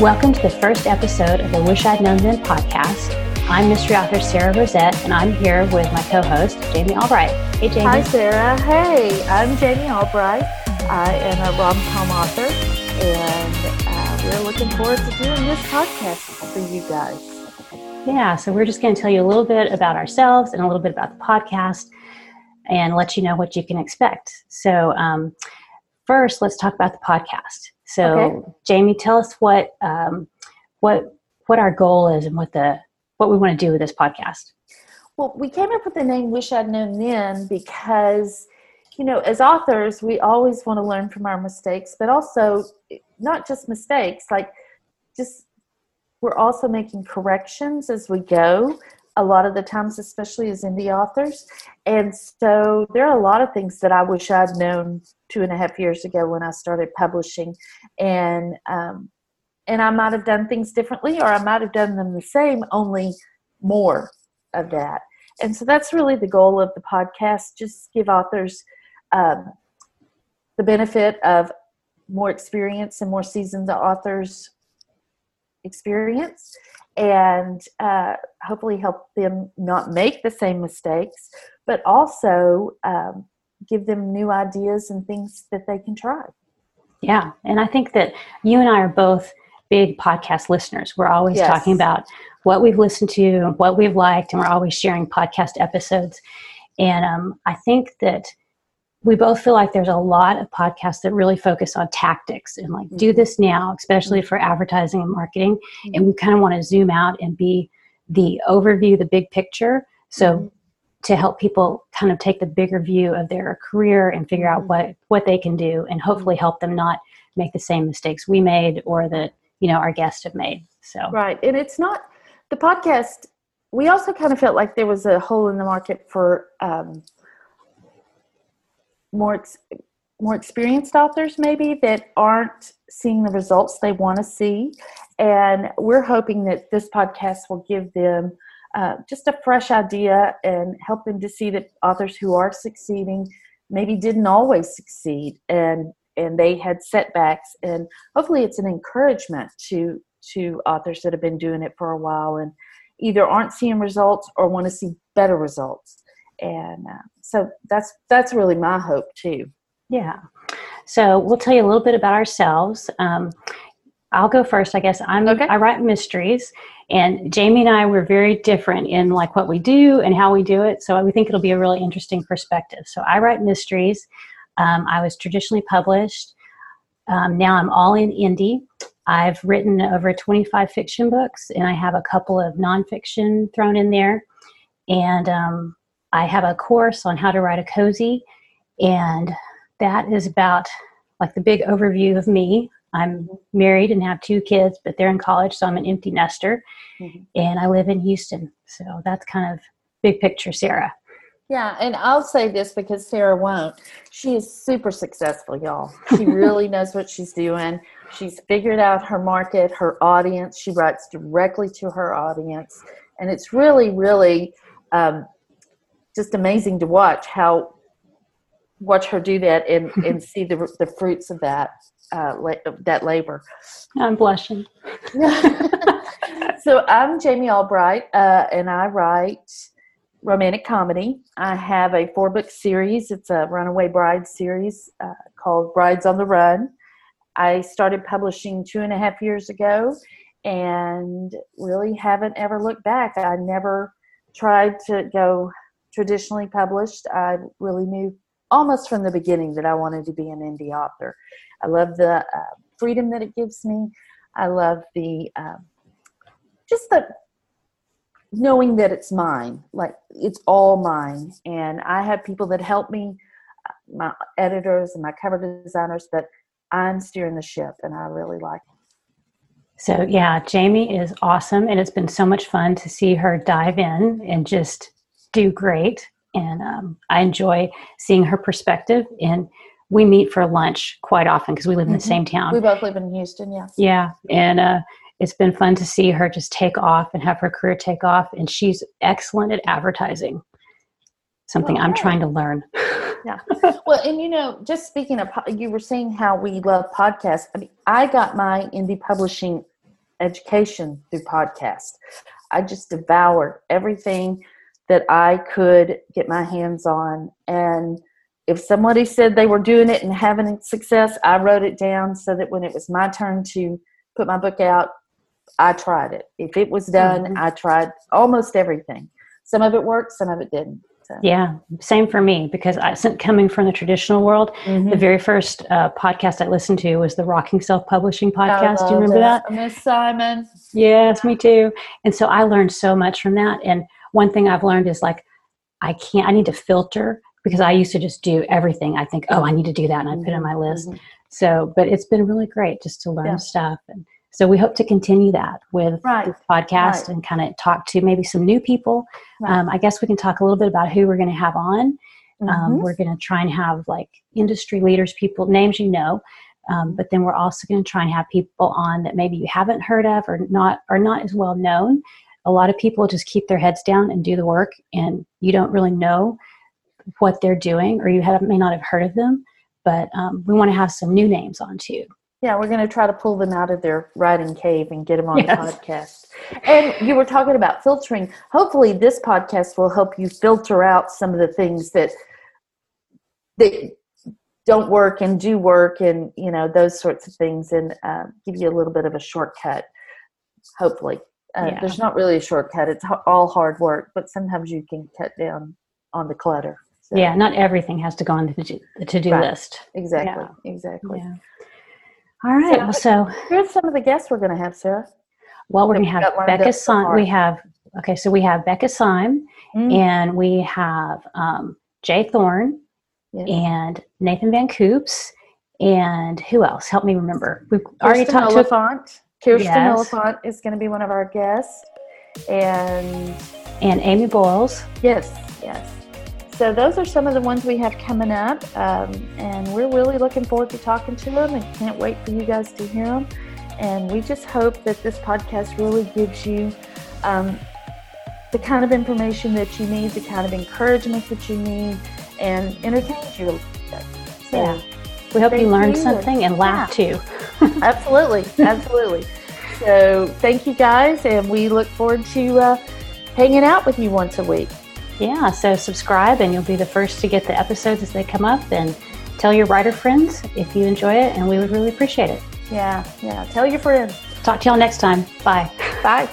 Welcome to the first episode of the Wish I'd Known Then podcast. I'm mystery author Sarah Rosett, and I'm here with my co host, Jamie Albright. Hey, Jamie. Hi, Sarah. Hey, I'm Jamie Albright. I am a rom com author, and uh, we're looking forward to doing this podcast for you guys. Yeah, so we're just going to tell you a little bit about ourselves and a little bit about the podcast and let you know what you can expect. So, um, first, let's talk about the podcast. So, okay. Jamie, tell us what um, what what our goal is and what the what we want to do with this podcast. Well, we came up with the name "Wish I'd Known Then" because, you know, as authors, we always want to learn from our mistakes, but also not just mistakes, like just we're also making corrections as we go a lot of the times, especially as indie authors. And so there are a lot of things that I wish I'd known two and a half years ago when I started publishing. And, um, and I might have done things differently or I might have done them the same, only more of that. And so that's really the goal of the podcast just give authors um, the benefit of more experience and more seasoned authors experience and uh, hopefully help them not make the same mistakes, but also um, give them new ideas and things that they can try. Yeah, and I think that you and I are both big podcast listeners. We're always yes. talking about what we've listened to, what we've liked, and we're always sharing podcast episodes. And um, I think that we both feel like there's a lot of podcasts that really focus on tactics and like mm-hmm. do this now, especially mm-hmm. for advertising and marketing. Mm-hmm. And we kind of want to zoom out and be the overview, the big picture. So mm-hmm. to help people kind of take the bigger view of their career and figure out mm-hmm. what what they can do and hopefully mm-hmm. help them not make the same mistakes we made or that you know our guests have made. So right, and it's not the podcast. We also kind of felt like there was a hole in the market for. Um, more ex- more experienced authors maybe that aren't seeing the results they want to see. And we're hoping that this podcast will give them uh, just a fresh idea and help them to see that authors who are succeeding maybe didn't always succeed and and they had setbacks. And hopefully it's an encouragement to to authors that have been doing it for a while and either aren't seeing results or want to see better results and uh, so that's that's really my hope too. Yeah. So we'll tell you a little bit about ourselves. Um, i'll go first i guess. I'm okay. i write mysteries and jamie and i were very different in like what we do and how we do it. So we think it'll be a really interesting perspective. So i write mysteries. Um, i was traditionally published. Um, now i'm all in indie. I've written over 25 fiction books and i have a couple of nonfiction thrown in there. And um, I have a course on how to write a cozy, and that is about like the big overview of me. I'm married and have two kids, but they're in college, so I'm an empty nester, mm-hmm. and I live in Houston. So that's kind of big picture, Sarah. Yeah, and I'll say this because Sarah won't. She is super successful, y'all. She really knows what she's doing. She's figured out her market, her audience. She writes directly to her audience, and it's really, really um, just amazing to watch how watch her do that and and see the the fruits of that uh, la- that labor. I'm blushing. so I'm Jamie Albright, uh, and I write romantic comedy. I have a four book series. It's a Runaway Bride series uh, called Brides on the Run. I started publishing two and a half years ago, and really haven't ever looked back. I never tried to go traditionally published. I really knew almost from the beginning that I wanted to be an indie author. I love the uh, freedom that it gives me. I love the um, just the knowing that it's mine, like it's all mine. And I have people that help me, uh, my editors and my cover designers, but I'm steering the ship, and I really like it. So, yeah, Jamie is awesome, and it's been so much fun to see her dive in and just do great. And um, I enjoy seeing her perspective. And we meet for lunch quite often because we live in the mm-hmm. same town. We both live in Houston, yeah. Yeah. And uh, it's been fun to see her just take off and have her career take off. And she's excellent at advertising, something I'm trying to learn. yeah. Well, and you know, just speaking of, you were saying how we love podcasts. I mean, I got my indie publishing education through podcast. I just devoured everything that I could get my hands on. And if somebody said they were doing it and having success, I wrote it down so that when it was my turn to put my book out, I tried it. If it was done, mm-hmm. I tried almost everything. Some of it worked, some of it didn't. So. Yeah, same for me because I, coming from the traditional world, mm-hmm. the very first uh, podcast I listened to was the Rocking Self Publishing podcast. Do you remember that? Miss Simon. Yes, me too. And so I learned so much from that. And one thing I've learned is like, I can't, I need to filter because I used to just do everything. I think, oh, I need to do that. And I put it on my list. Mm-hmm. So, but it's been really great just to learn yeah. stuff. And so we hope to continue that with right. this podcast right. and kind of talk to maybe some new people. Right. Um, I guess we can talk a little bit about who we're going to have on. Um, mm-hmm. Um, we're going to try and have like industry leaders, people, names you know, um, but then we're also going to try and have people on that maybe you haven't heard of or not are not as well known. A lot of people just keep their heads down and do the work, and you don't really know what they're doing, or you have, may not have heard of them. But um, we want to have some new names on too. Yeah, we're going to try to pull them out of their writing cave and get them on yes. the podcast. And you were talking about filtering. Hopefully, this podcast will help you filter out some of the things that that don't work and do work, and you know those sorts of things, and uh, give you a little bit of a shortcut. Hopefully, uh, yeah. there's not really a shortcut. It's all hard work, but sometimes you can cut down on the clutter. So. Yeah, not everything has to go on the to-do right. list. Exactly. Yeah. Exactly. Yeah. All right. So, well, so here's some of the guests we're going to have, Sarah. Well, we're going to have Becca Syme. We have okay. So we have Becca Syme, mm. and we have um, Jay Thorn, yes. and Nathan Van Coops, and who else? Help me remember. We've Kirsten already talked Oliphant. to Kirsten yes. Oliphant is going to be one of our guests, and and Amy Boyles. Yes. Yes. So those are some of the ones we have coming up, um, and we're really looking forward to talking to them and can't wait for you guys to hear them. And we just hope that this podcast really gives you um, the kind of information that you need, the kind of encouragement that you need, and entertains you. So, yeah. We hope you learned something and laugh yeah. too. absolutely, absolutely. So thank you guys, and we look forward to uh, hanging out with you once a week. Yeah, so subscribe and you'll be the first to get the episodes as they come up and tell your writer friends if you enjoy it and we would really appreciate it. Yeah, yeah. Tell your friends. Talk to y'all next time. Bye. Bye.